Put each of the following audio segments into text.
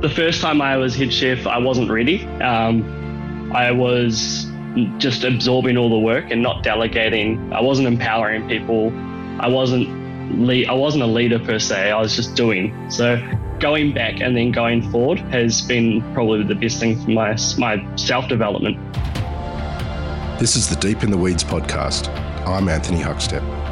the first time I was head chef, I wasn't ready. Um, I was just absorbing all the work and not delegating. I wasn't empowering people. I wasn't I wasn't a leader per se. I was just doing. So going back and then going forward has been probably the best thing for my my self development. This is the Deep in the Weeds podcast. I'm Anthony Huckstep.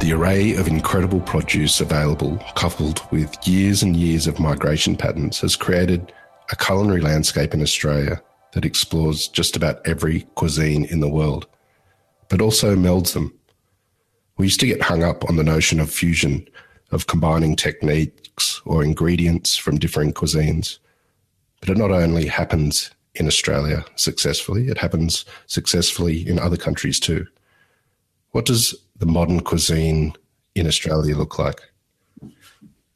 The array of incredible produce available, coupled with years and years of migration patterns, has created a culinary landscape in Australia that explores just about every cuisine in the world, but also melds them. We used to get hung up on the notion of fusion, of combining techniques or ingredients from differing cuisines. But it not only happens in Australia successfully, it happens successfully in other countries too. What does the modern cuisine in Australia look like?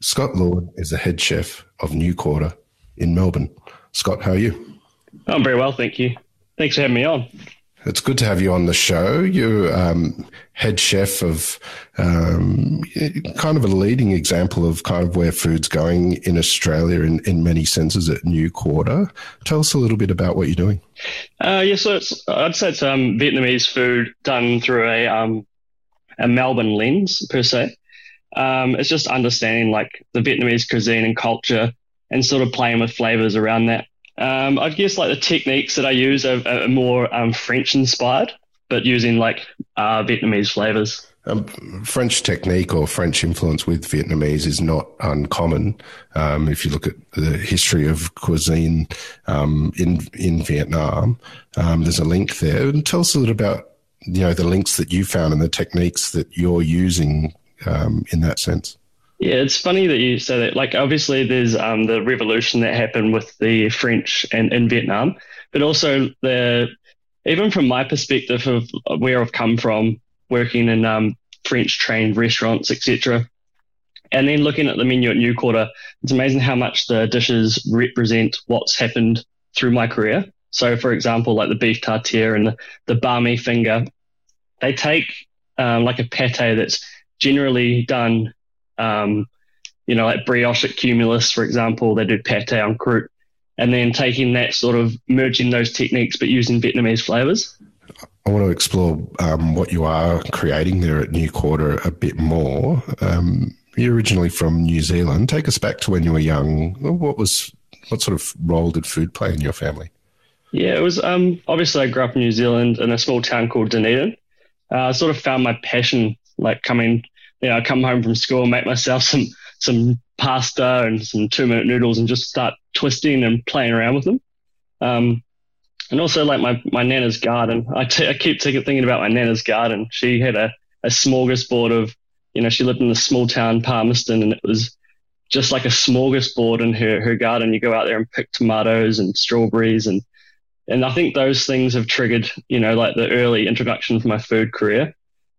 Scott Lord is the head chef of New Quarter in Melbourne. Scott, how are you? I'm very well, thank you. Thanks for having me on. It's good to have you on the show. You're um, head chef of um, kind of a leading example of kind of where food's going in Australia in, in many senses at New Quarter. Tell us a little bit about what you're doing. Uh, yeah, so I'd say it's um, Vietnamese food done through a, um, a Melbourne lens per se. Um, it's just understanding like the Vietnamese cuisine and culture and sort of playing with flavors around that. Um, I guess like the techniques that I use are, are more um, French inspired, but using like uh, Vietnamese flavors. Um, French technique or French influence with Vietnamese is not uncommon. Um, if you look at the history of cuisine um, in in Vietnam, um, there's a link there. And tell us a little about you know the links that you found and the techniques that you're using um, in that sense. Yeah, it's funny that you say that. Like, obviously, there's um, the revolution that happened with the French and in Vietnam, but also the even from my perspective of where I've come from, working in um, French trained restaurants, etc., and then looking at the menu at New Quarter, it's amazing how much the dishes represent what's happened through my career. So, for example, like the beef tartare and the, the banh mi finger, they take um, like a pate that's generally done um, you know, like brioche at Cumulus, for example, they do pate en croûte, and then taking that sort of merging those techniques, but using Vietnamese flavors. I want to explore um, what you are creating there at New Quarter a bit more. Um, you're originally from New Zealand. Take us back to when you were young. What was what sort of role did food play in your family? Yeah, it was um, obviously I grew up in New Zealand in a small town called Dunedin. Uh, I sort of found my passion like coming you know, I come home from school, make myself some some pasta and some two minute noodles, and just start twisting and playing around with them. Um, and also like my my nana's garden. I, t- I keep thinking about my nana's garden. She had a a smorgasbord of, you know, she lived in a small town, Palmerston, and it was just like a smorgasbord in her her garden. You go out there and pick tomatoes and strawberries and and I think those things have triggered, you know, like the early introduction to my food career.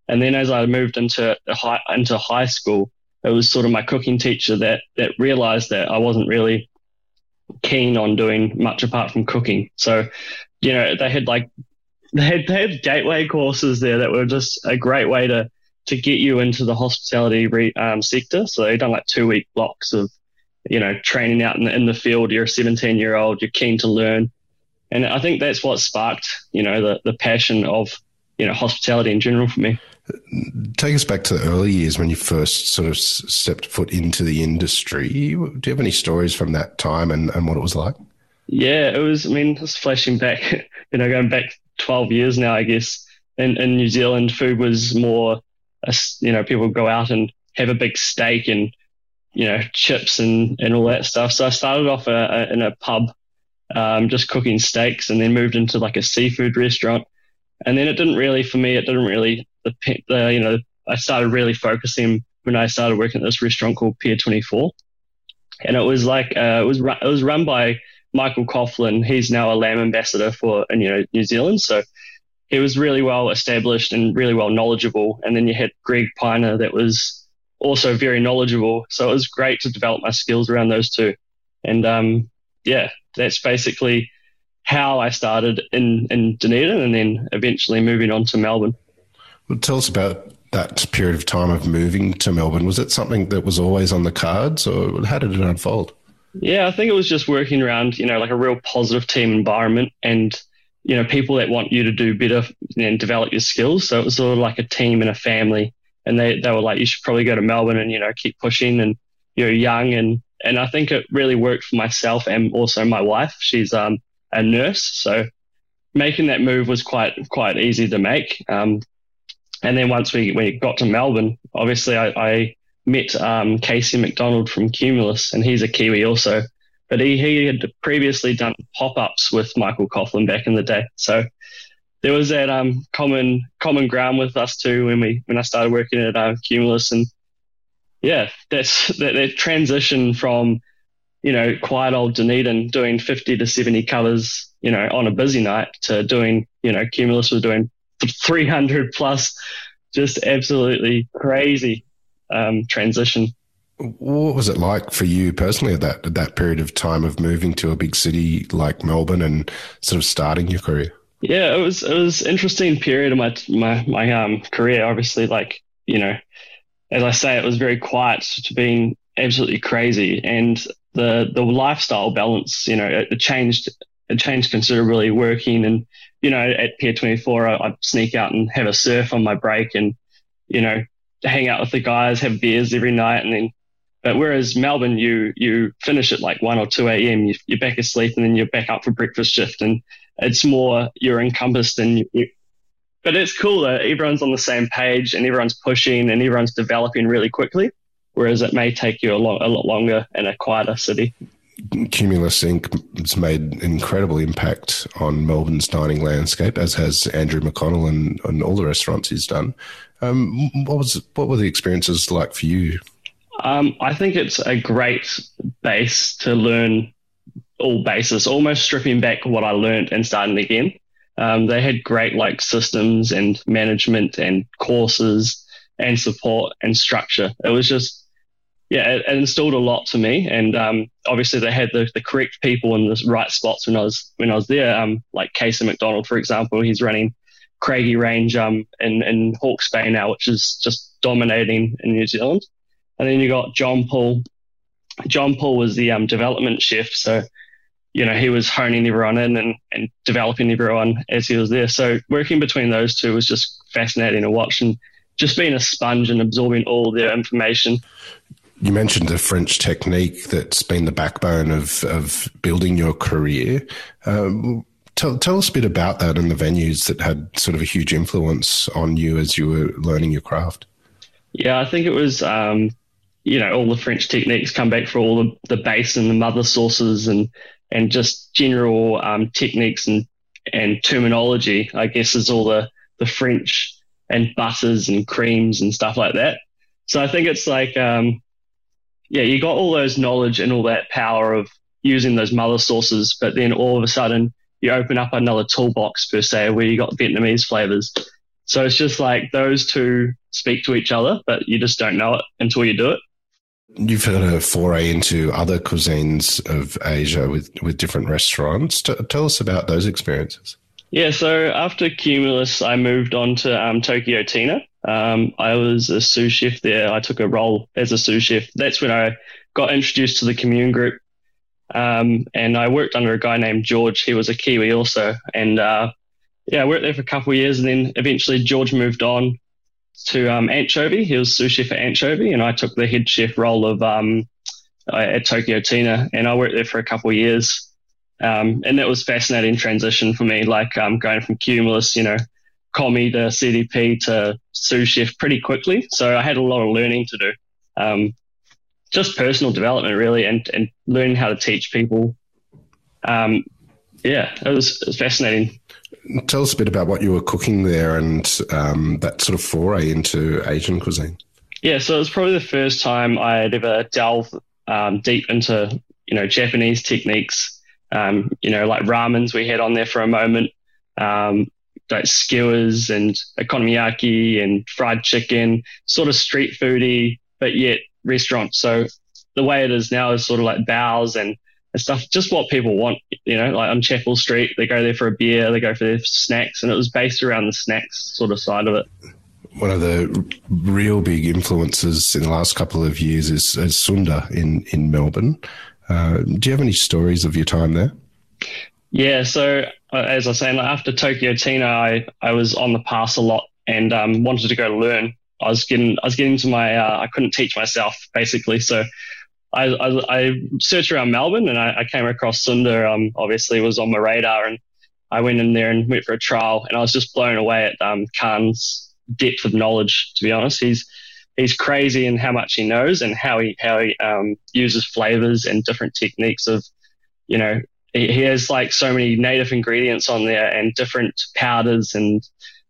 And then as I moved into high, into high school, it was sort of my cooking teacher that that realized that I wasn't really keen on doing much apart from cooking. So, you know, they had like they had, they had gateway courses there that were just a great way to to get you into the hospitality re, um, sector. So they done like two week blocks of you know training out in the, in the field. You're a 17 year old. You're keen to learn, and I think that's what sparked you know the the passion of you know hospitality in general for me. Take us back to the early years when you first sort of stepped foot into the industry. Do you have any stories from that time and, and what it was like? Yeah, it was, I mean, just flashing back, you know, going back 12 years now, I guess. In, in New Zealand, food was more, you know, people go out and have a big steak and, you know, chips and, and all that stuff. So I started off a, a, in a pub, um, just cooking steaks and then moved into like a seafood restaurant. And then it didn't really, for me, it didn't really the, the you know I started really focusing when I started working at this restaurant called Pier 24, and it was like uh, it was it was run by Michael Coughlin. He's now a lamb ambassador for you know New Zealand, so he was really well established and really well knowledgeable. And then you had Greg Piner that was also very knowledgeable. So it was great to develop my skills around those two. And um, yeah, that's basically how I started in, in Dunedin and then eventually moving on to Melbourne. Well, tell us about that period of time of moving to Melbourne? Was it something that was always on the cards, or how did it unfold? Yeah, I think it was just working around, you know, like a real positive team environment and, you know, people that want you to do better and develop your skills. So it was sort of like a team and a family. And they, they were like, you should probably go to Melbourne and, you know, keep pushing and you're young. And, and I think it really worked for myself and also my wife. She's um, a nurse. So making that move was quite, quite easy to make. Um, and then once we, we got to Melbourne, obviously I, I met um, Casey McDonald from Cumulus, and he's a Kiwi also. But he, he had previously done pop ups with Michael Coughlan back in the day. So there was that um, common common ground with us too when we when I started working at uh, Cumulus, and yeah, that's that, that transition from you know quiet old Dunedin doing fifty to seventy covers, you know, on a busy night to doing you know Cumulus was doing three hundred plus, just absolutely crazy um, transition. What was it like for you personally at that at that period of time of moving to a big city like Melbourne and sort of starting your career? Yeah, it was it was interesting period of my my my um career. Obviously, like you know, as I say, it was very quiet to being absolutely crazy, and the the lifestyle balance, you know, it, it changed it changed considerably. Working and you know, at Pier 24, I, I'd sneak out and have a surf on my break, and you know, hang out with the guys, have beers every night, and then. But whereas Melbourne, you you finish at like one or two a.m. You, you're back asleep, and then you're back up for breakfast shift, and it's more you're encompassed and. But it's cool that everyone's on the same page and everyone's pushing and everyone's developing really quickly, whereas it may take you a, long, a lot longer in a quieter city. Cumulus Inc. has made an incredible impact on Melbourne's dining landscape, as has Andrew McConnell and, and all the restaurants he's done. Um, what was what were the experiences like for you? Um, I think it's a great base to learn all bases, almost stripping back what I learned and starting again. Um, they had great like systems and management and courses and support and structure. It was just, yeah, it, it instilled a lot to me. And um, obviously they had the, the correct people in the right spots when I was when I was there. Um, like Casey McDonald, for example, he's running Craggy Range um, in, in Hawke's Bay now, which is just dominating in New Zealand. And then you got John Paul. John Paul was the um, development chef. So, you know, he was honing everyone in and, and developing everyone as he was there. So working between those two was just fascinating to watch and just being a sponge and absorbing all their information. You mentioned the French technique that's been the backbone of, of building your career. Um, Tell, tell us a bit about that and the venues that had sort of a huge influence on you as you were learning your craft. Yeah, I think it was, um, you know, all the French techniques come back for all the, the base and the mother sauces and, and just general um, techniques and, and terminology, I guess, is all the, the French and butters and creams and stuff like that. So I think it's like, um, yeah, you got all those knowledge and all that power of using those mother sauces, but then all of a sudden you open up another toolbox per se where you got Vietnamese flavors. So it's just like those two speak to each other, but you just don't know it until you do it. You've had a foray into other cuisines of Asia with, with different restaurants. T- tell us about those experiences. Yeah, so after Cumulus, I moved on to um, Tokyo Tina. Um, I was a sous chef there. I took a role as a sous chef. That's when I got introduced to the commune group um, and I worked under a guy named George. He was a Kiwi also. And uh, yeah, I worked there for a couple of years. And then eventually George moved on to um, Anchovy. He was sous chef at Anchovy. And I took the head chef role of um, at Tokyo Tina. And I worked there for a couple of years. Um, and that was fascinating transition for me, like um, going from Cumulus, you know, Commis to CDP to sous chef pretty quickly. So I had a lot of learning to do. Um, just personal development really and, and learning how to teach people. Um, yeah, it was, it was, fascinating. Tell us a bit about what you were cooking there and um, that sort of foray into Asian cuisine. Yeah, so it was probably the first time I had ever delved um, deep into you know Japanese techniques. Um, you know, like ramens we had on there for a moment, um, like skewers and okonomiyaki and fried chicken, sort of street foody, but yet restaurant. So the way it is now is sort of like bao and, and stuff, just what people want, you know, like on Chapel Street, they go there for a beer, they go for their snacks, and it was based around the snacks sort of side of it. one of the real big influences in the last couple of years is, is Sunda in in Melbourne. Uh, do you have any stories of your time there? Yeah, so uh, as I was saying, after Tokyo Tina, I, I was on the pass a lot and um, wanted to go learn. I was getting I was getting to my uh, I couldn't teach myself basically, so I, I, I searched around Melbourne and I, I came across Sunda. Um, obviously was on my radar and I went in there and went for a trial and I was just blown away at um, Khanh's depth of knowledge. To be honest, he's he's crazy in how much he knows and how he how he um, uses flavors and different techniques of you know he has like so many native ingredients on there and different powders and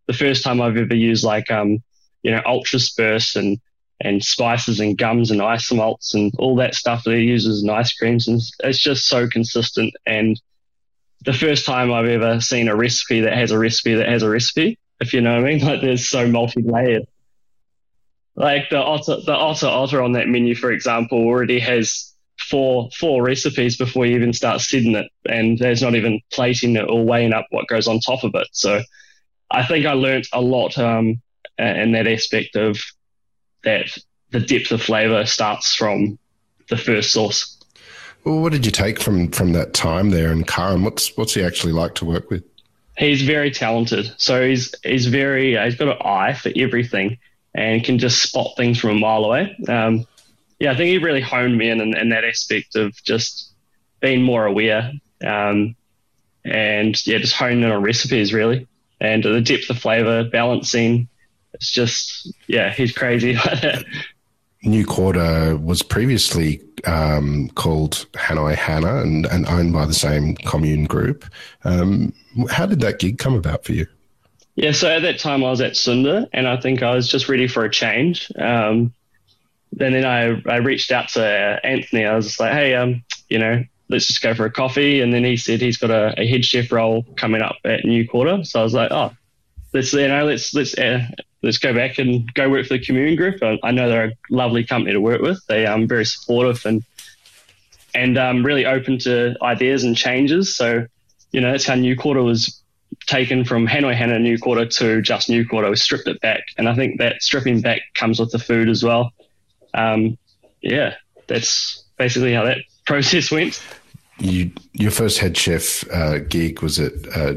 the first time I've ever used like um you know Ultra-Sperse and and spices and gums and isomalts and all that stuff that he uses in ice creams. And it's just so consistent. And the first time I've ever seen a recipe that has a recipe that has a recipe if you know what I mean. Like there's so multi-layered. Like the otter the otter otter on that menu for example already has four four recipes before you even start setting it, and there's not even plating it or weighing up what goes on top of it. So I think I learnt a lot um, in that aspect of that the depth of flavor starts from the first sauce. Well, what did you take from from that time there in Khanh? What's what's he actually like to work with? He's very talented. So he's he's very he's got an eye for everything and can just spot things from a mile away. Um, yeah, I think he really honed me in, in, in that aspect of just being more aware um, and yeah, just honing in on recipes really and the depth of flavor, balancing. It's just yeah, he's crazy New Quarter was previously um, called Hanoi Hannah and, and, owned by the same commune group. Um, how did that gig come about for you? Yeah, so at that time I was at Sunda and I think I was just ready for a change. Um, and then I, I reached out to Anthony. I was just like, hey, um, you know, let's just go for a coffee. And then he said he's got a, a head chef role coming up at New Quarter. So I was like, oh, let's you know, let's let's uh, let's go back and go work for the Commune Group. I, I know they're a lovely company to work with. They are um, very supportive and and um, really open to ideas and changes. So you know, that's how New Quarter was taken from Hanoi Hannah New Quarter to just New Quarter. We stripped it back, and I think that stripping back comes with the food as well um, yeah, that's basically how that process went. You, your first head chef uh, gig was at uh,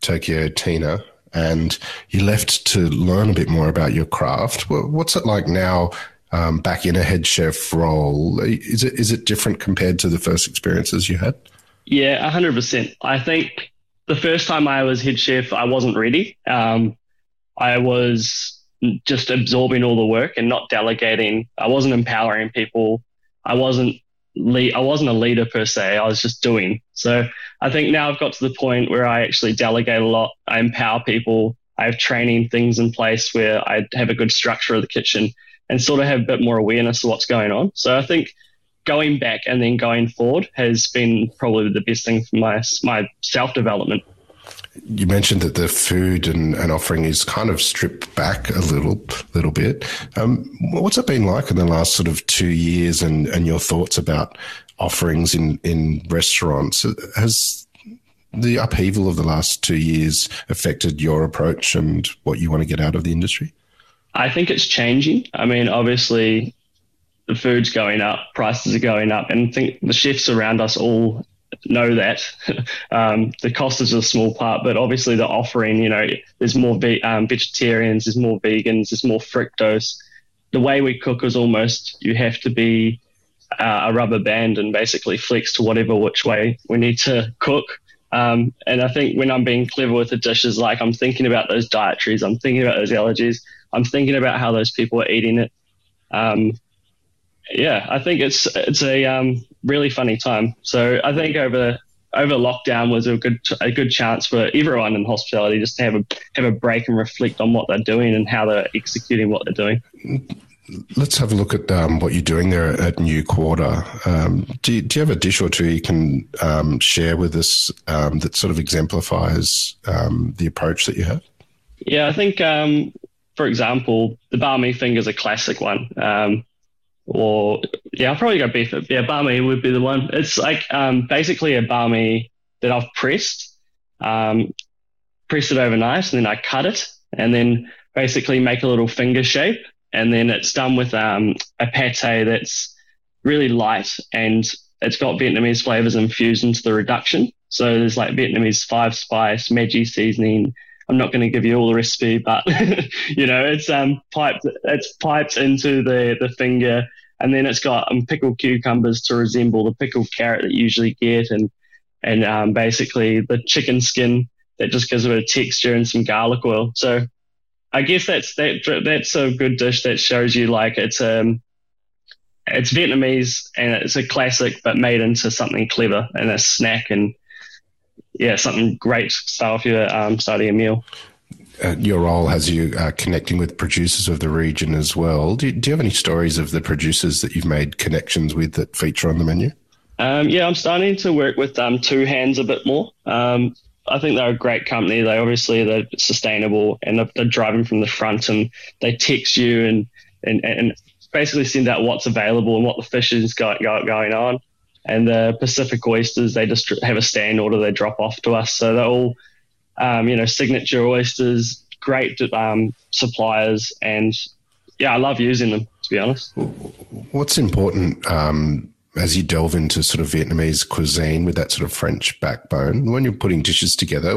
Tokyo Tina, and you left to learn a bit more about your craft. What's it like now? Um, back in a head chef role, is it is it different compared to the first experiences you had? Yeah, hundred percent. I think the first time I was head chef, I wasn't ready. Um, I was just absorbing all the work and not delegating. I wasn't empowering people. I wasn't lead, I wasn't a leader per se. I was just doing. So I think now I've got to the point where I actually delegate a lot. I empower people. I have training things in place where I have a good structure of the kitchen and sort of have a bit more awareness of what's going on. So I think going back and then going forward has been probably the best thing for my my self development you mentioned that the food and, and, offering is kind of stripped back a little little bit. Um, what's it been like in the last sort of two years, and, and your thoughts about offerings in in restaurants? Has the upheaval of the last two years affected your approach and what you want to get out of the industry? I think it's changing. I mean, obviously, the food's going up, prices are going up, and I think the chefs around us all know that. um, the cost is a small part, but obviously the offering, you know, there's more ve- um, vegetarians, there's more vegans, there's more fructose. The way we cook is almost you have to be uh, a rubber band and basically flex to whatever which way we need to cook. Um, and I think when I'm being clever with the dishes, like I'm thinking about those dietaries, I'm thinking about those allergies, I'm thinking about how those people are eating it. Yeah, I think it's it's a um, really funny time. So I think over over lockdown was a good a good chance for everyone in hospitality just to have a have a break and reflect on what they're doing and how they're executing what they're doing. Let's have a look at um, what you're doing there at New Quarter. Um, do, you, do you have a dish or two you can um, share with us um, that sort of exemplifies um, the approach that you have? Yeah, I think, um, for example, the banh mi finger is a classic one or yeah, I'll probably go beef. Yeah, banh mi would be the one. It's like um, basically a banh mi that I've pressed, um, pressed it overnight, and then I cut it, and then basically make a little finger shape, and then it's done with um, a pate that's really light and it's got Vietnamese flavors infused into the reduction. So there's like Vietnamese five spice, Maggi seasoning. I'm not going to give you all the recipe, but you know, it's um piped, it's piped into the the finger, and then it's got um, pickled cucumbers to resemble the pickled carrot that you usually get, and and um, basically the chicken skin that just gives it a texture and some garlic oil. So I guess that's that that's a good dish that shows you like it's um it's Vietnamese and it's a classic, but made into something clever and a snack and yeah, something great to start off your um, starting a meal. Uh, your role has you uh, connecting with producers of the region as well. Do you, do you, have any stories of the producers that you've made connections with that feature on the menu? Um, yeah, I'm starting to work with um, Two Hands a bit more. Um, I think they're a great company. They obviously they're sustainable and they're, they're driving from the front and they text you and and, and basically send out what's available and what the fish is got, got going on. And the Pacific oysters, they just have a stand order they drop off to us. So they're all, um, you know, signature oysters, great um, suppliers, and yeah, I love using them to be honest. What's important um, as you delve into sort of Vietnamese cuisine with that sort of French backbone? When you're putting dishes together,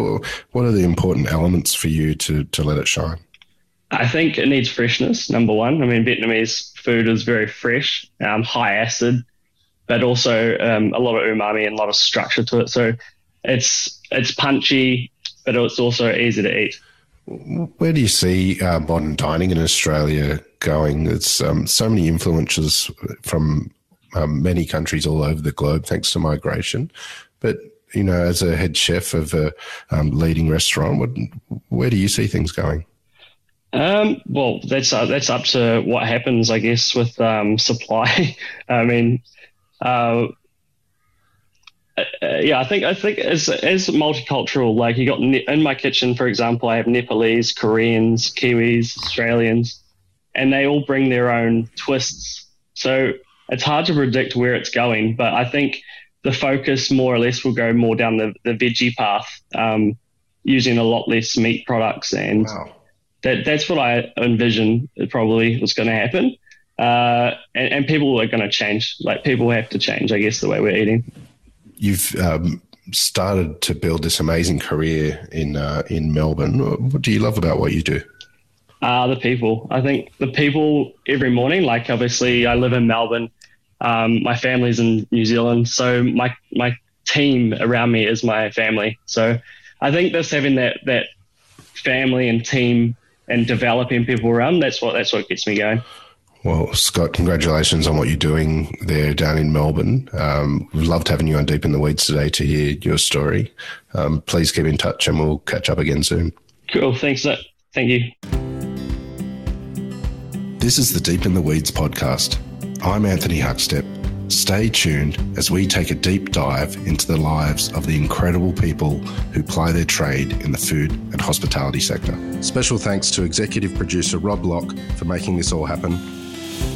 what are the important elements for you to to let it shine? I think it needs freshness. Number one, I mean, Vietnamese food is very fresh, um, high acid, but also um, a lot of umami and a lot of structure to it. So it's it's punchy, but it's also easy to eat. Where do you see uh, modern dining in Australia going? It's um, so many influences from um, many countries all over the globe, thanks to migration. But you know, as a head chef of a um, leading restaurant, what, where do you see things going? Um, well, that's uh, that's up to what happens, I guess, with um, supply. I mean, uh, uh, yeah, I think I think as as multicultural, like you got in my kitchen, for example, I have Nepalese, Koreans, Kiwis, Australians, and they all bring their own twists. So it's hard to predict where it's going, but I think the focus more or less will go more down the, the veggie path, um, using a lot less meat products and. Wow that that's what I envision probably was going to happen. Uh, and, and, people are going to change. Like people have to change, I guess, the way we're eating. You've um, started to build this amazing career in uh, in Melbourne. What do you love about what you do? Uh, the people. I think the people every morning. Like obviously, I live in Melbourne. Um, my family's in New Zealand, so my my team around me is my family. So I think just having that that family and team and developing people around. That's what that's what gets me going. Well, Scott, congratulations on what you're doing there down in Melbourne. Um, we've loved having you on Deep in the Weeds today to hear your story. Um, please keep in touch and we'll catch up again soon. Cool. Thanks. Thank you. This is the Deep in the Weeds podcast. I'm Anthony Huckstep. Stay tuned as we take a deep dive into the lives of the incredible people who ply their trade in the food and hospitality sector. Special thanks to executive producer Rob Locke for making this all happen.